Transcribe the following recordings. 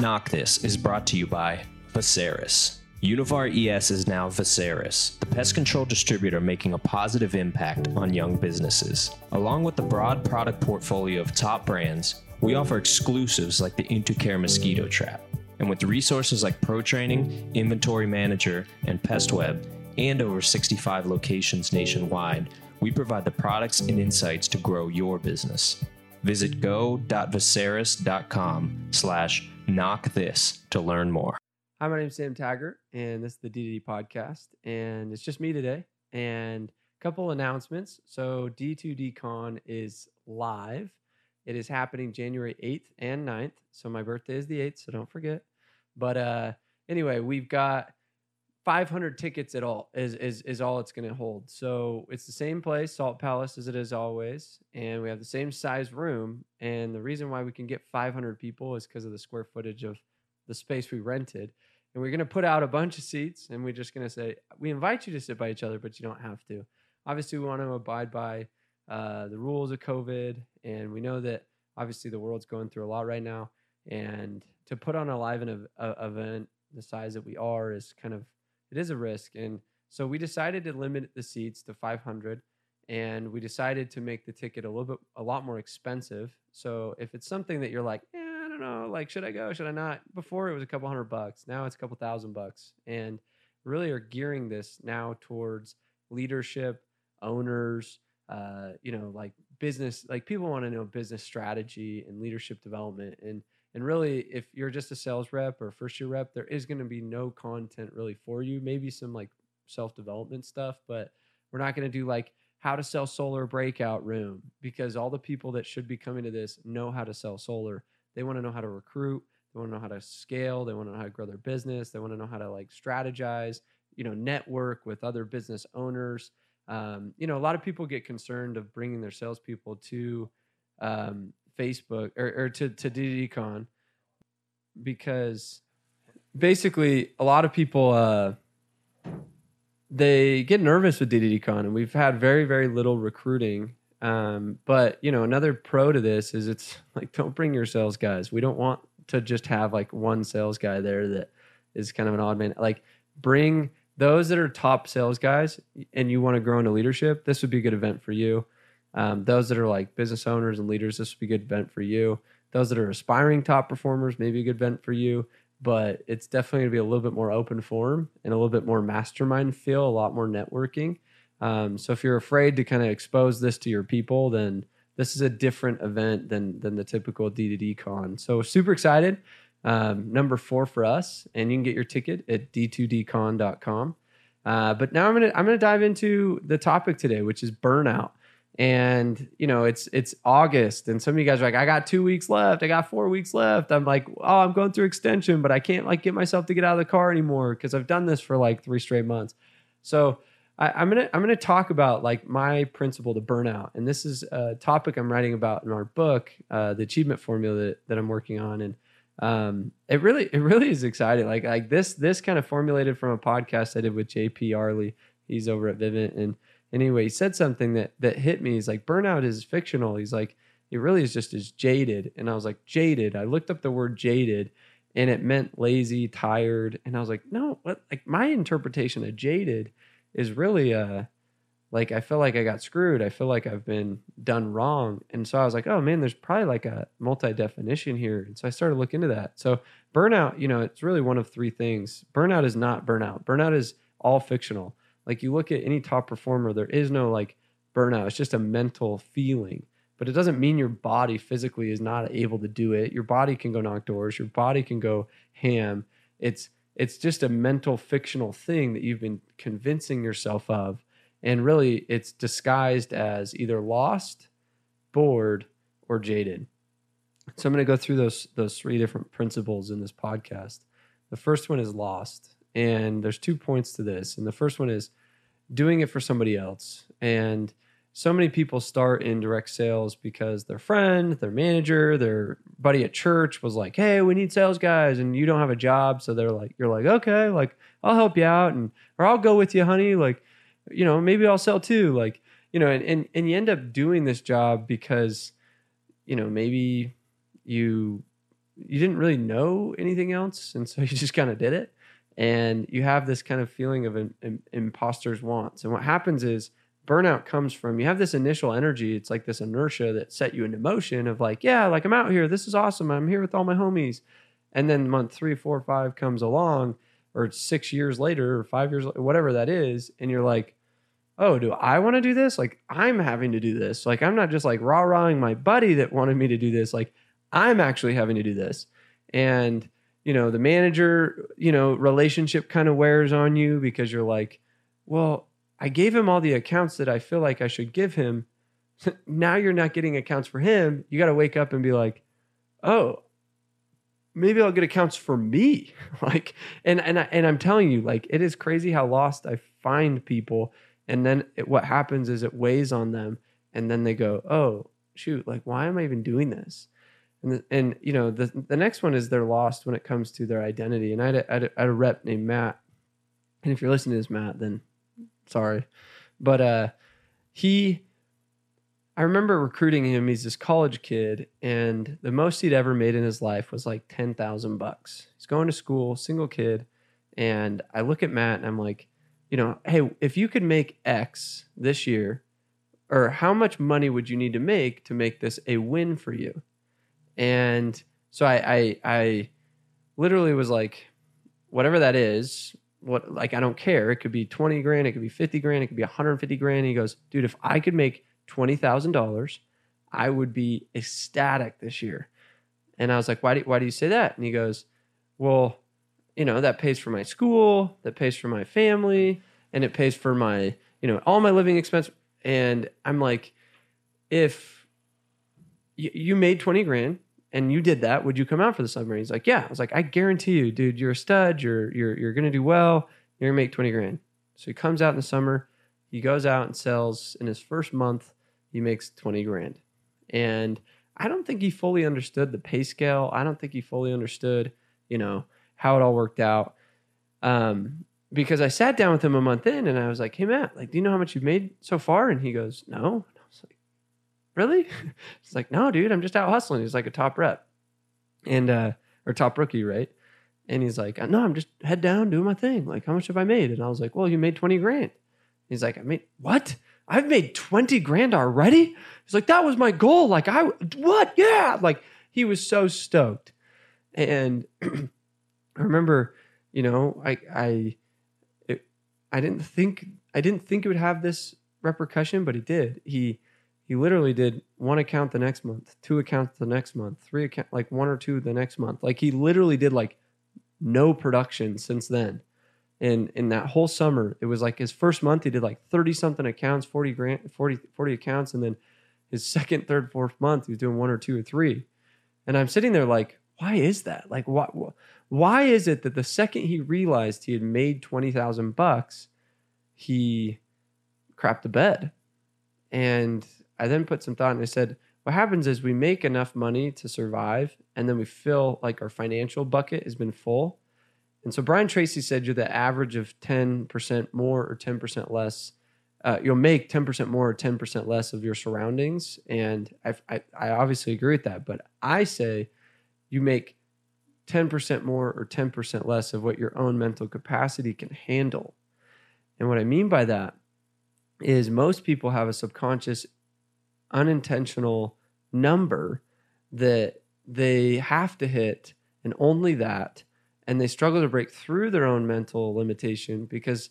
Knock This is brought to you by Veseris. Univar ES is now Veseris, the pest control distributor making a positive impact on young businesses. Along with the broad product portfolio of top brands, we offer exclusives like the In2Care mosquito trap. And with resources like Pro Training, Inventory Manager, and PestWeb, and over 65 locations nationwide, we provide the products and insights to grow your business. Visit go.veseris.com slash knock this to learn more. Hi, my name is Sam Taggart, and this is the D2D podcast, and it's just me today. And a couple announcements. So D2DCon is live. It is happening January 8th and 9th. So my birthday is the 8th, so don't forget. But uh anyway, we've got 500 tickets at all is is is all it's going to hold. So it's the same place, Salt Palace, as it is always, and we have the same size room. And the reason why we can get 500 people is because of the square footage of the space we rented. And we're going to put out a bunch of seats, and we're just going to say we invite you to sit by each other, but you don't have to. Obviously, we want to abide by uh, the rules of COVID, and we know that obviously the world's going through a lot right now, and to put on a live event the size that we are is kind of it is a risk. And so we decided to limit the seats to 500 and we decided to make the ticket a little bit a lot more expensive. So if it's something that you're like, I don't know, like should I go, should I not? Before it was a couple hundred bucks. Now it's a couple thousand bucks. And really are gearing this now towards leadership, owners, uh, you know, like business, like people want to know business strategy and leadership development. And and really, if you're just a sales rep or first year rep, there is going to be no content really for you. Maybe some like self development stuff, but we're not going to do like how to sell solar breakout room because all the people that should be coming to this know how to sell solar. They want to know how to recruit. They want to know how to scale. They want to know how to grow their business. They want to know how to like strategize, you know, network with other business owners. Um, you know, a lot of people get concerned of bringing their salespeople to um, Facebook or, or to to D2DCon because basically a lot of people uh, they get nervous with D2DCon, and we've had very very little recruiting. Um, but you know, another pro to this is it's like don't bring your sales guys. We don't want to just have like one sales guy there that is kind of an odd man. Like bring those that are top sales guys, and you want to grow into leadership. This would be a good event for you. Um, those that are like business owners and leaders, this would be a good event for you. Those that are aspiring top performers, maybe a good event for you. But it's definitely going to be a little bit more open form and a little bit more mastermind feel, a lot more networking. Um, so if you're afraid to kind of expose this to your people, then this is a different event than than the typical D2D con. So super excited. Um, number four for us, and you can get your ticket at d2dcon.com. Uh, but now I'm gonna I'm gonna dive into the topic today, which is burnout and you know it's it's august and some of you guys are like i got two weeks left. I got four weeks left. I'm like oh i'm going through extension but i can't like get myself to get out of the car anymore because i've done this for like three straight months. So I, am gonna i'm gonna talk about like my principle to burnout. And this is a topic i'm writing about in our book uh, the achievement formula that, that i'm working on. And um, it really it really is exciting. Like like this this kind of formulated from a podcast i did with jp arley. He's over at vivint. And anyway, he said something that that hit me. He's like, burnout is fictional. He's like, it really is just as jaded. And I was like, jaded. I looked up the word jaded and it meant lazy, tired. And I was like, no, what like my interpretation of jaded is really uh like I feel like I got screwed. I feel like I've been done wrong. And so I was like, oh man, there's probably like a multi definition here. And so I started looking into that. So burnout, you know, it's really one of three things. Burnout is not burnout. Burnout is all fictional. Like you look at any top performer, there is no like burnout. It's just a mental feeling. But it doesn't mean your body physically is not able to do it. Your body can go knock doors. Your body can go ham. It's it's just a mental fictional thing that you've been convincing yourself of. And really it's disguised as either lost, bored, or jaded. So I'm going to go through those those three different principles in this podcast. The first one is lost. And there's two points to this. And the first one is doing it for somebody else. And so many people start in direct sales because their friend, their manager, their buddy at church was like, "Hey, we need sales guys," and you don't have a job, so they're like, "You're like, okay, like I'll help you out, and or I'll go with you, honey. Like, you know, maybe I'll sell too. Like, you know, and and and you end up doing this job because, you know, maybe you you didn't really know anything else, and so you just kind of did it, and you have this kind of feeling of an, an imposter's wants. And what happens is burnout comes from you have this initial energy. It's like this inertia that set you into motion of like, yeah, like I'm out here. This is awesome. I'm here with all my homies. And then month three, four, five comes along, or six years later, or five years, whatever that is, and you're like, oh, do I want to do this? Like I'm having to do this. Like I'm not just like rah rahing my buddy that wanted me to do this. Like I'm actually having to do this. And you know, the manager, you know, relationship kind of wears on you because you're like, well, I gave him all the accounts that I feel like I should give him. now you're not getting accounts for him. You got to wake up and be like, oh, maybe I'll get accounts for me. like, and and I, and I'm telling you, like, it is crazy how lost I find people, and then it, what happens is it weighs on them, and then they go, oh shoot, like, why am I even doing this? And and you know the the next one is they're lost when it comes to their identity. And I had a, I had a, I had a rep named Matt, and if you're listening to this, Matt, then sorry, but uh, he I remember recruiting him. He's this college kid, and the most he'd ever made in his life was like ten thousand bucks. He's going to school, single kid, and I look at Matt and I'm like, you know, hey, if you could make X this year, or how much money would you need to make to make this a win for you? And so I, I, I literally was like, whatever that is, what like I don't care. It could be twenty grand, it could be fifty grand, it could be one hundred fifty grand. And he goes, dude, if I could make $20,000, I would be ecstatic this year. And I was like, why do, why do you say that? And he goes, well, you know, that pays for my school, that pays for my family, and it pays for my, you know, all my living expense. And I'm like, if you made 20 grand and you did that, would you come out for the summer? He's like, yeah. I was like, I guarantee you, dude, you're a stud. You're, you're, you're to do well. You're to make 20 grand. So he comes out in the summer. He goes out and sells in his first month he makes 20 grand. And I don't think he fully understood the pay scale. I don't think he fully understood, you know, how it all worked out. Um, because I sat down with him a month in and I was like, hey, Matt, like, do you know how much you've made so far? And he goes, no. Really? He's like, no, dude, I'm just out hustling. He's like a top rep and, uh, or top rookie, right? And he's like, no, I'm just head down doing my thing. Like, how much have I made? And I was like, well, you made 20 grand. He's like, I made what? I've made 20 grand already. He's like, that was my goal. Like, I, what? Yeah. Like, he was so stoked. And I remember, you know, I, I, it, I didn't think, I didn't think it would have this repercussion, but it did. He, he literally did one account the next month, two accounts the next month, three account, like one or two the next month. Like, he literally did like no production since then. And in that whole summer it was like his first month he did like 30 something accounts 40 grand 40 40 accounts and then his second third fourth month he was doing one or two or three. And i'm sitting there like why is that? Like why why is it that the second he realized he had made 20,000 bucks he crapped the bed? And i then put some thought and i said what happens is we make enough money to survive and then we feel like our financial bucket has been full and so Brian Tracy said you're the average of 10% more or 10% less. Uh, you'll make 10% more or 10% less of your surroundings. And I, I, I obviously agree with that. But I say you make 10% more or 10% less of what your own mental capacity can handle. And what I mean by that is most people have a subconscious, unintentional number that they have to hit, and only that and they struggle to break through their own mental limitation because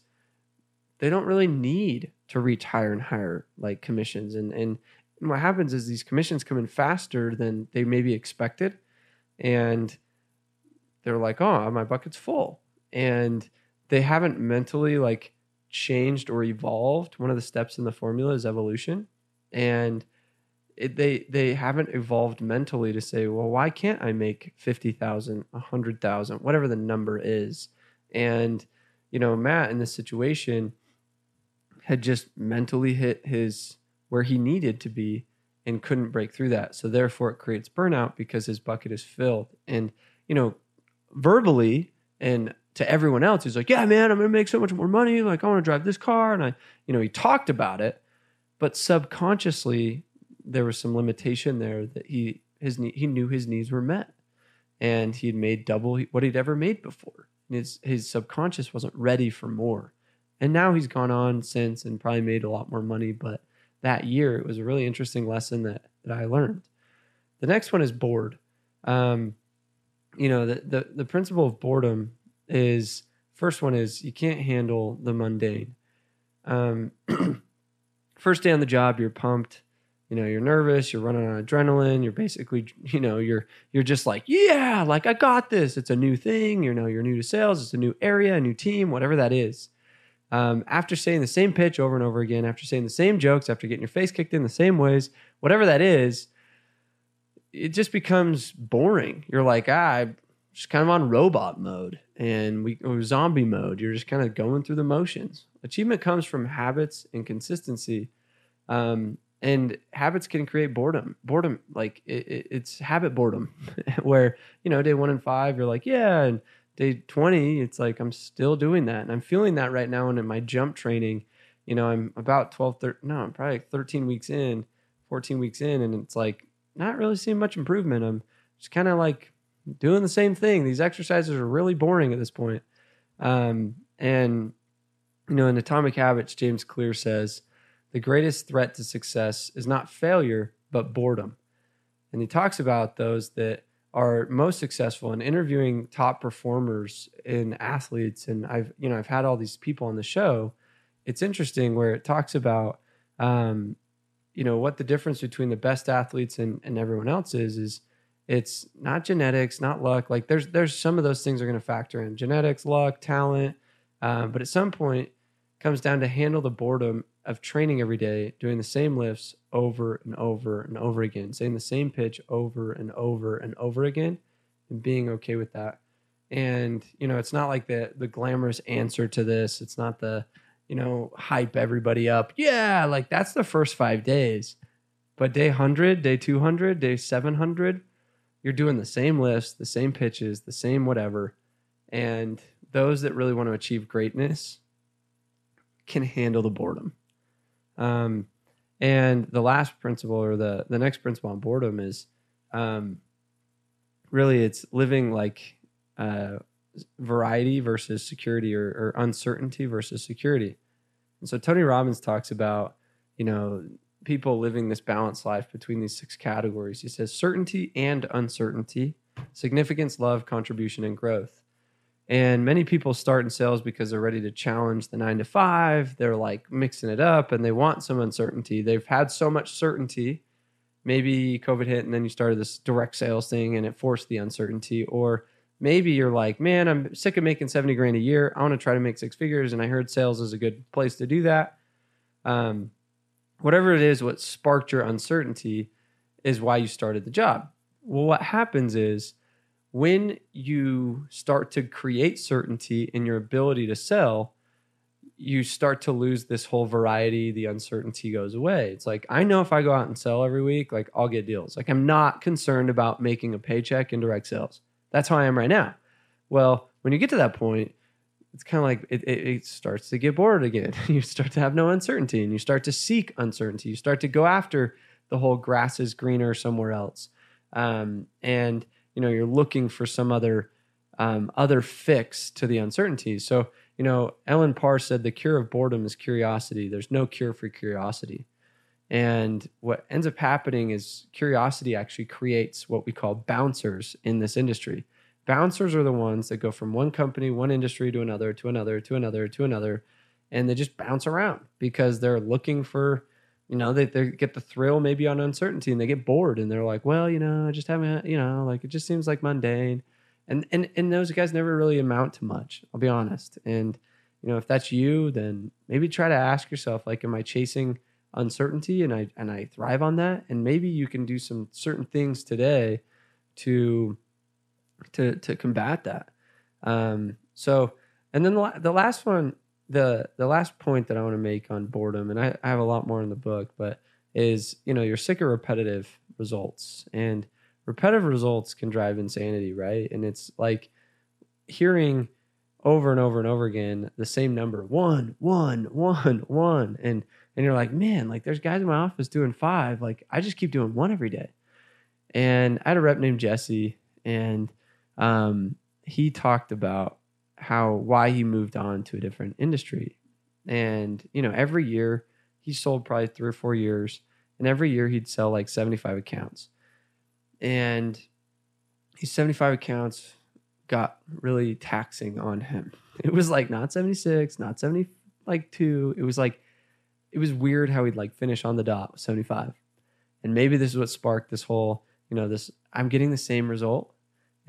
they don't really need to reach higher and higher like commissions. And and what happens is these commissions come in faster than they maybe expected and they're like oh my bucket's full. And they haven't mentally like changed or evolved. One of the steps in the formula is evolution and it, they they haven't evolved mentally to say, well, why can't I make fifty thousand, a hundred thousand, whatever the number is? And you know, Matt in this situation had just mentally hit his where he needed to be and couldn't break through that. So therefore, it creates burnout because his bucket is filled. And you know, verbally and to everyone else, he's like, "Yeah, man, I'm gonna make so much more money. Like, I want to drive this car." And I, you know, he talked about it, but subconsciously there was some limitation there that he his he knew his needs were met, and he'd made double what he'd ever made before. His his subconscious wasn't ready for more, and now he's gone on since and probably made a lot more money. But that year, it was a really interesting lesson that that I learned. The next one is bored. Um, you know, the, the the principle of boredom is first one is you can't handle the mundane. Um, first day on the job, you're pumped you know you're nervous you're running on adrenaline you're basically you know you're you're just like yeah like i got this. It's a new thing you know you're new to sales it's a new area a new team whatever that is. Um, after saying the same pitch over and over again after saying the same jokes after getting your face kicked in the same ways whatever that is it just becomes boring. You're like ah, i'm just kind of on robot mode and we or zombie mode. You're just kind of going through the motions. Achievement comes from habits and consistency um, and habits can create boredom. Boredom like it, it, it's habit boredom where you know day one and five you're like yeah and day 20 it's like i'm still doing that and i'm feeling that right now and in my jump training you know i'm about 12 13, no i'm probably 13 weeks in 14 weeks in and it's like not really seeing much improvement. I'm just kind of like doing the same thing these exercises are really boring at this point um, and you know in atomic habits james clear says the greatest threat to success is not failure, but boredom. And he talks about those that are most successful in interviewing top performers in athletes. And I've, you know, I've had all these people on the show. It's interesting where it talks about, um, you know, what the difference between the best athletes and, and everyone else is, is it's not genetics, not luck. Like there's, there's some of those things are going to factor in genetics, luck, talent. Um, but at some point comes down to handle the boredom of training every day, doing the same lifts over and over and over again, saying the same pitch over and over and over again, and being okay with that. And you know, it's not like the the glamorous answer to this. It's not the you know hype everybody up. Yeah, like that's the first five days. But day hundred, day two hundred, day seven hundred, you're doing the same lifts, the same pitches, the same whatever. And those that really want to achieve greatness can handle the boredom um, and the last principle, or the the next principle on boredom, is um, really it's living like uh, variety versus security, or, or uncertainty versus security. And so Tony Robbins talks about you know people living this balanced life between these six categories. He says certainty and uncertainty, significance, love, contribution, and growth. And many people start in sales because they're ready to challenge the nine to five. They're like mixing it up and they want some uncertainty. They've had so much certainty. Maybe COVID hit and then you started this direct sales thing and it forced the uncertainty. Or maybe you're like, man, I'm sick of making 70 grand a year. I want to try to make six figures. And I heard sales is a good place to do that. Um, whatever it is, what sparked your uncertainty is why you started the job. Well, what happens is, when you start to create certainty in your ability to sell, you start to lose this whole variety. The uncertainty goes away. It's like, I know if I go out and sell every week, like I'll get deals. Like I'm not concerned about making a paycheck in direct sales. That's how I am right now. Well, when you get to that point, it's kind of like it, it, it, starts to get bored again. you start to have no uncertainty and you start to seek uncertainty. You start to go after the whole grass is greener somewhere else. Um, and you know you're looking for some other um, other fix to the uncertainty. So you know, Ellen Parr said the cure of boredom is curiosity. There's no cure for curiosity. And what ends up happening is curiosity actually creates what we call bouncers in this industry. Bouncers are the ones that go from one company, one industry to another, to another, to another, to another, and they just bounce around because they're looking for you know they, they get the thrill maybe on uncertainty and they get bored and they're like well you know i just haven't you know like it just seems like mundane. And and and those guys never really amount to much i'll be honest. And you know if that's you then maybe try to ask yourself like am i chasing uncertainty? And i and i thrive on that. And maybe you can do some certain things today to to to combat that um so and then the, the last one the the last point that I want to make on boredom, and I, I have a lot more in the book, but is you know you're sick of repetitive results, and repetitive results can drive insanity, right? And it's like hearing over and over and over again the same number one, one, one, one, and and you're like, man, like there's guys in my office doing five, like I just keep doing one every day. And I had a rep named Jesse, and um, he talked about how why he moved on to a different industry, and you know every year he sold probably three or four years, and every year he'd sell like seventy five accounts, and these seventy five accounts got really taxing on him. It was like not seventy six, not seventy like two. It was like it was weird how he'd like finish on the dot with seventy five, and maybe this is what sparked this whole you know this. I'm getting the same result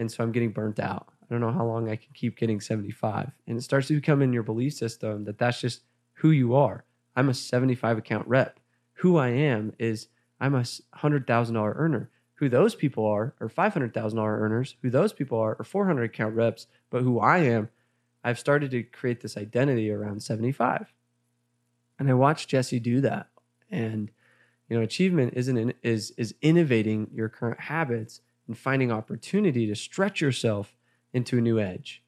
and so I'm getting burnt out. I don't know how long I can keep getting 75. And it starts to become in your belief system that that's just who you are. I'm a 75 account rep. Who I am is I'm a $100,000 earner. Who those people are are $500,000 earners. Who those people are are 400 account reps. But who I am, I've started to create this identity around 75. And I watched Jesse do that. And you know, achievement isn't in, is is innovating your current habits and finding opportunity to stretch yourself into a new edge.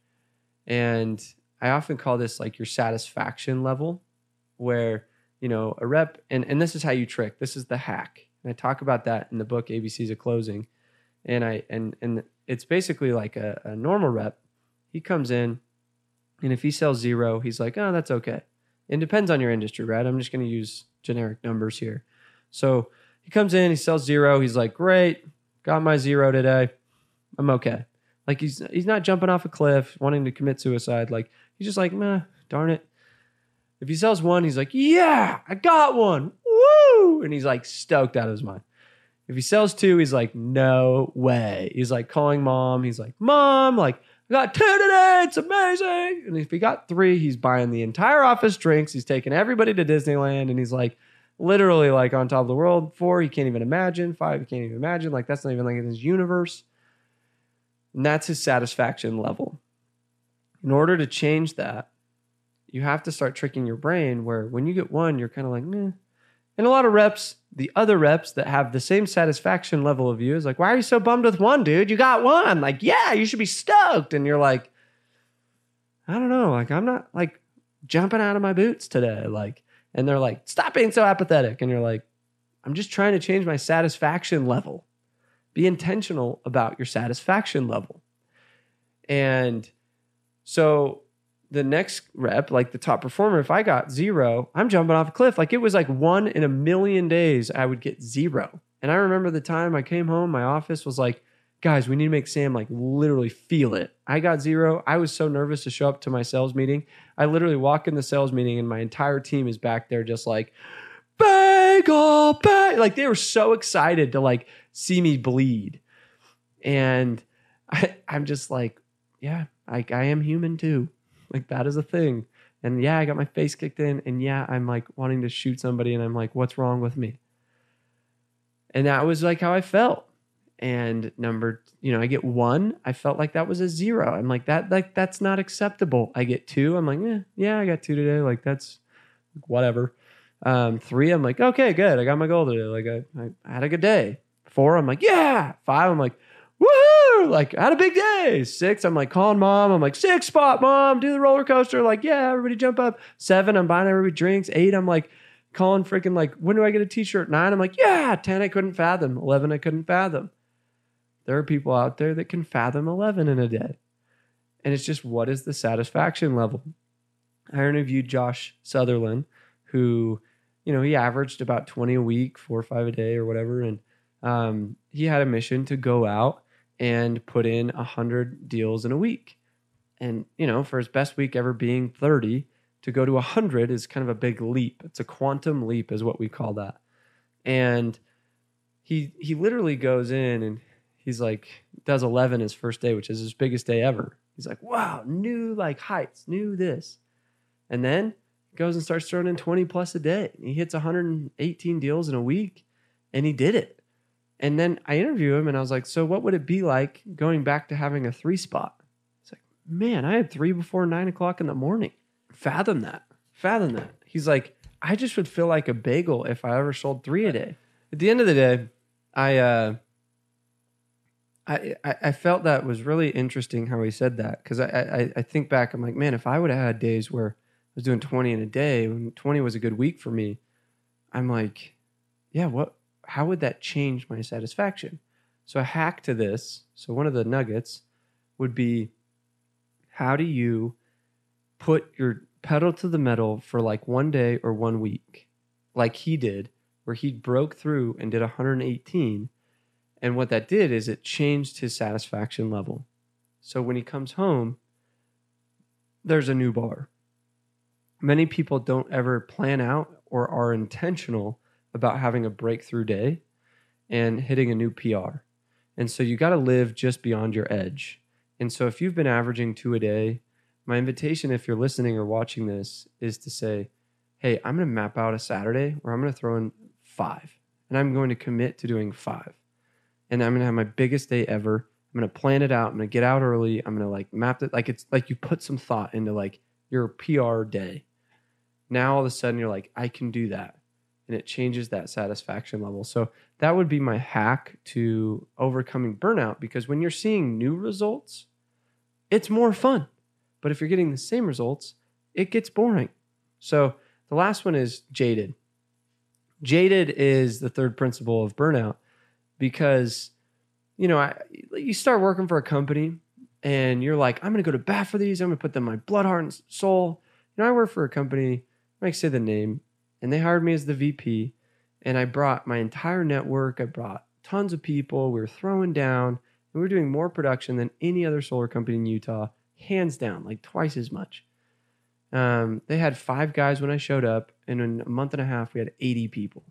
And I often call this like your satisfaction level, where, you know, a rep, and, and this is how you trick, this is the hack. And I talk about that in the book ABCs of Closing. And I and and it's basically like a, a normal rep. He comes in, and if he sells zero, he's like, oh, that's okay. It depends on your industry, right? I'm just to use generic numbers here. So he comes in, he sells zero. He's like, great, got my zero today. I'm okay. Like he's he's not jumping off a cliff wanting to commit suicide. Like he's just like, meh, darn it. If he sells one, he's like, yeah, I got one. Woo! And he's like stoked out of his mind. If he sells two, he's like, no way. He's like calling mom. He's like, mom, like, I got two today. It's amazing. And if he got three, he's buying the entire office drinks. He's taking everybody to Disneyland. And he's like, literally like on top of the world. Four, he can't even imagine. Five, he can't even imagine. Like that's not even like in his universe. And that's his satisfaction level. In order to change that, you have to start tricking your brain where when you get one, you're kind of like, meh. And a lot of reps, the other reps that have the same satisfaction level of you is like, why are you so bummed with one, dude? You got one. Like, yeah, you should be stoked. And you're like, I don't know. Like, I'm not like jumping out of my boots today. Like, and they're like, stop being so apathetic. And you're like, I'm just trying to change my satisfaction level. Be intentional about your satisfaction level. And so the next rep, like the top performer, if I got zero, I'm jumping off a cliff. Like it was like one in a million days I would get zero. And I remember the time I came home, my office was like, guys, we need to make Sam like literally feel it. I got zero. I was so nervous to show up to my sales meeting. I literally walk in the sales meeting and my entire team is back there just like, bagel, oh, bag. Like they were so excited to like see me bleed. And I, I'm just like, yeah, like I am human too. Like that is a thing. And yeah, I got my face kicked in. And yeah, I'm like wanting to shoot somebody. And I'm like, what's wrong with me? And that was like how I felt and number you know i get one i felt like that was a zero. I'm like that like that's not acceptable. I get two i'm like eh, yeah i got two today like that's whatever. Um three i'm like okay good i got my goal today like i, I had a good day. Four i'm like yeah. Five i'm like woohoo! Like I had a big day. Six i'm like calling mom. I'm like six spot mom do the roller coaster. Like yeah everybody jump up. Seven i'm buying everybody drinks. Eight i'm like calling freaking like when do i get a t-shirt? Nine i'm like yeah 10 i couldn't fathom. 11 i couldn't fathom there are people out there that can fathom 11 in a day. And it's just what is the satisfaction level? I interviewed Josh Sutherland, who, you know, he averaged about 20 a week, four or five a day or whatever. And um, he had a mission to go out and put in 100 deals in a week. And, you know, for his best week ever being 30, to go to 100 is kind of a big leap. It's a quantum leap, is what we call that. And he he literally goes in and he's like does 11 his first day which is his biggest day ever. He's like wow new like heights new this. And then he goes and starts throwing in 20 plus a day. He hits 118 deals in a week and he did it. And then i interview him and i was like so what would it be like going back to having a three spot? It's like man i had three before nine o'clock in the morning. Fathom that. Fathom that. He's like i just would feel like a bagel if i ever sold three a day. At the end of the day i uh I, I felt that was really interesting how he said that because I, I, I think back I'm like man if I would have had days where I was doing 20 in a day when 20 was a good week for me I'm like yeah what how would that change my satisfaction so a hack to this so one of the nuggets would be how do you put your pedal to the metal for like one day or one week, like he did, where he broke through and did 118. And what that did is it changed his satisfaction level. So when he comes home, there's a new bar. Many people don't ever plan out or are intentional about having a breakthrough day and hitting a new PR. And so you got to live just beyond your edge. And so if you've been averaging two a day, my invitation, if you're listening or watching this, is to say, hey, I'm going to map out a Saturday where I'm going to throw in five and I'm going to commit to doing five. And I'm to have my biggest day ever. I'm to plan it out. I'm to get out early. I'm to like map it. Like it's like you put some thought into like your PR day. Now all of a sudden you're like, I can do that. And it changes that satisfaction level. So that would be my hack to overcoming burnout because when you're seeing new results, it's more fun. But if you're getting the same results, it gets boring. So the last one is jaded. Jaded is the third principle of burnout because, you know, I, you start working for a company and you're like, I'm going to go to bat for these. I'm going to put them my blood, heart, and soul. You know, I work for a company, I might say the name, and they hired me as the VP. And I brought my entire network. I brought tons of people. We were throwing down, and we were doing more production than any other solar company in Utah, hands down, like twice as much. Um, they had five guys when I showed up, and in a month and a half, we had 80 people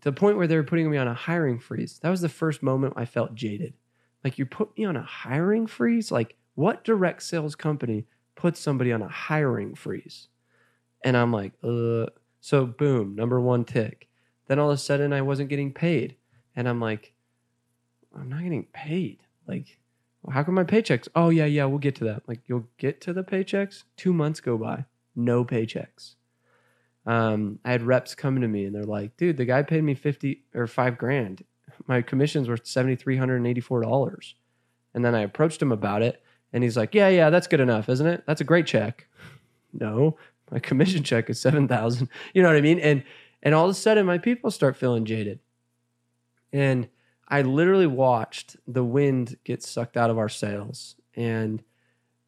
to the point where they were putting me on a hiring freeze. That was the first moment I felt jaded. Like, you put me on a hiring freeze? Like, what direct sales company puts somebody on a hiring freeze? And I'm like, uh, so boom, number one tick. Then all of a sudden, I wasn't getting paid. And I'm like, I'm not getting paid. Like, how come my paychecks? Oh, yeah, yeah, we'll get to that. Like, you'll get to the paychecks. Two months go by, no paychecks. Um, I had reps coming to me and they're like, dude, the guy paid me 50 or five grand. My commissions were $7,384. And then I approached him about it and he's like, yeah, yeah, that's good enough, isn't it? That's a great check. no, my commission check is 7,000. You know what I mean? And, and all of a sudden my people start feeling jaded. And, I literally watched the wind get sucked out of our sails. And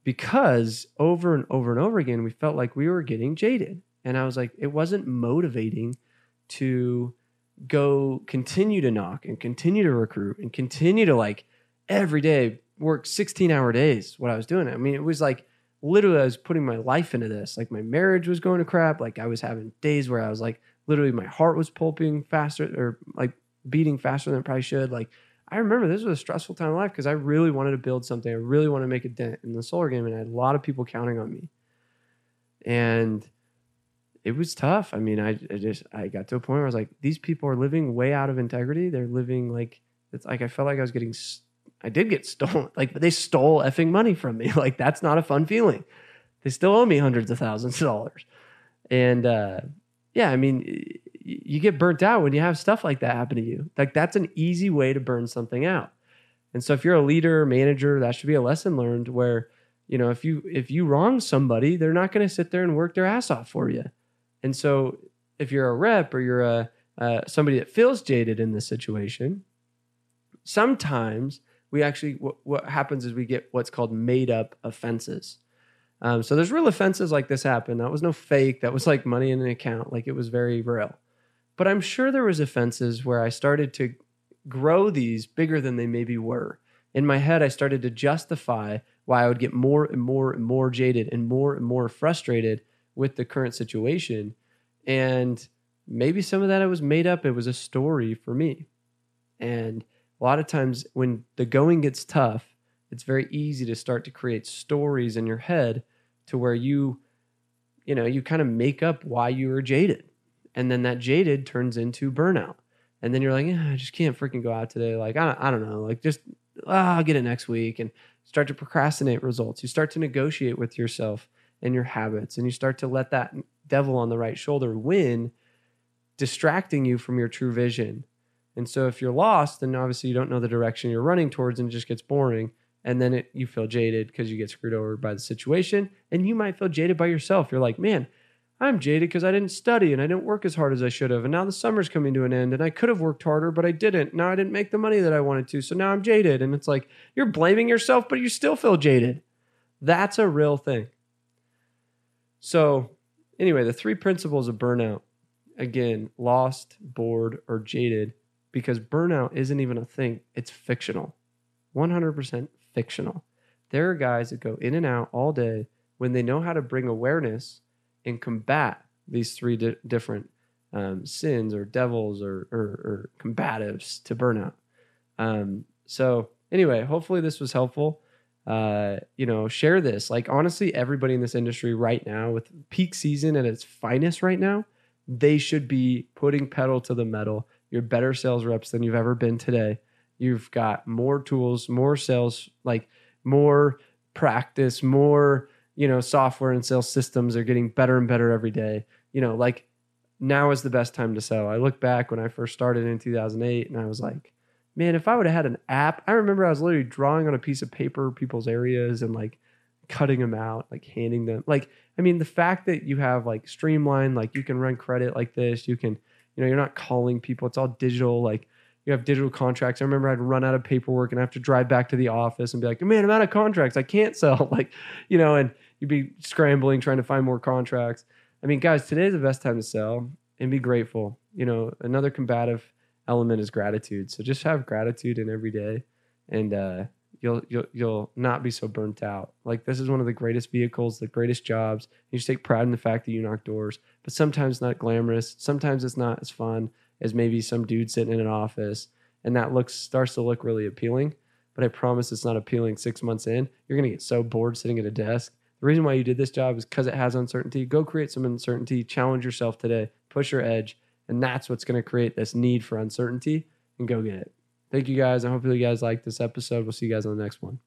because over and over and over again, we felt like we were getting jaded. And I was like, it wasn't motivating to go continue to knock and continue to recruit and continue to like every day work 16 hour days, what I was doing. I mean, it was like literally I was putting my life into this. Like my marriage was going to crap. Like I was having days where I was like, literally my heart was pulping faster or like beating faster than it probably should. Like I remember this was a stressful time of life because I really wanted to build something. I really wanted to make a dent in the solar game, and I had a lot of people counting on me. And it was tough. I mean, I, I just I got to a point where I was like, these people are living way out of integrity. They're living like it's like I felt like I was getting. I did get stolen. Like they stole effing money from me. Like that's not a fun feeling. They still owe me hundreds of thousands of dollars. And uh, yeah, I mean, you get burnt out when you have stuff like that happen to you. Like that's an easy way to burn something out. And so if you're a leader, manager, that should be a lesson learned where, you know, if you if you wrong somebody, they're not going to sit there and work their ass off for you. And so if you're a rep or you're a uh, somebody that feels jaded in this situation, sometimes we actually what, what happens is we get what's called made up offenses. Um, so there's real offenses like this happened. That was no fake. That was like money in an account. Like it was very real. But I'm sure there was offenses where I started to grow these bigger than they maybe were. In my head, I started to justify why I would get more and more and more jaded and more and more frustrated with the current situation. And maybe some of that it was made up. It was a story for me. And a lot of times when the going gets tough, it's very easy to start to create stories in your head to where you, you know, you kind of make up why you were jaded and then that jaded turns into burnout and then you're like eh, i just can't freaking go out today like i don't, I don't know like just oh, i'll get it next week and start to procrastinate results you start to negotiate with yourself and your habits and you start to let that devil on the right shoulder win distracting you from your true vision and so if you're lost then obviously you don't know the direction you're running towards and it just gets boring and then it, you feel jaded because you get screwed over by the situation and you might feel jaded by yourself you're like man I'm jaded because I didn't study and I didn't work as hard as I should have. And now the summer's coming to an end and I could have worked harder, but I didn't. Now I didn't make the money that I wanted to. So now I'm jaded. And it's like, you're blaming yourself, but you still feel jaded. That's a real thing. So, anyway, the three principles of burnout again, lost, bored, or jaded, because burnout isn't even a thing, it's fictional. 100% fictional. There are guys that go in and out all day when they know how to bring awareness and combat these three di- different um, sins or devils or, or, or, combatives to burnout. Um, so, anyway, hopefully this was helpful. Uh, you know, share this. Like, honestly, everybody in this industry right now, with peak season at its finest right now, they should be putting pedal to the metal. You're better sales reps than you've ever been today. You've got more tools, more sales, like more practice, more you know, software and sales systems are getting better and better every day. You know, like now is the best time to sell. I look back when I first started in 2008 and I was like, man, if I would have had an app, I remember I was literally drawing on a piece of paper people's areas and like cutting them out, like handing them. Like, I mean, the fact that you have like streamlined, like you can run credit like this, you can, you know, you're not calling people, it's all digital. Like, you have digital contracts. I remember I'd run out of paperwork and I have to drive back to the office and be like, man, I'm out of contracts. I can't sell. Like, you know, and you'd be scrambling trying to find more contracts. I mean, guys, today's the best time to sell and be grateful. You know, another combative element is gratitude. So just have gratitude in every day, and uh, you'll you'll you'll not be so burnt out. Like this is one of the greatest vehicles, the greatest jobs. You take pride in the fact that you knock doors, but sometimes not glamorous. Sometimes it's not as fun as maybe some dude sitting in an office, and that looks starts to look really appealing. But I promise it's not appealing six months in. You're gonna get so bored sitting at a desk the reason why you did this job is because it has uncertainty. Go create some uncertainty, challenge yourself today, push your edge, and that's what's going to create this need for uncertainty and go get it. Thank you guys. I hope you guys like this episode. We'll see you guys on the next one.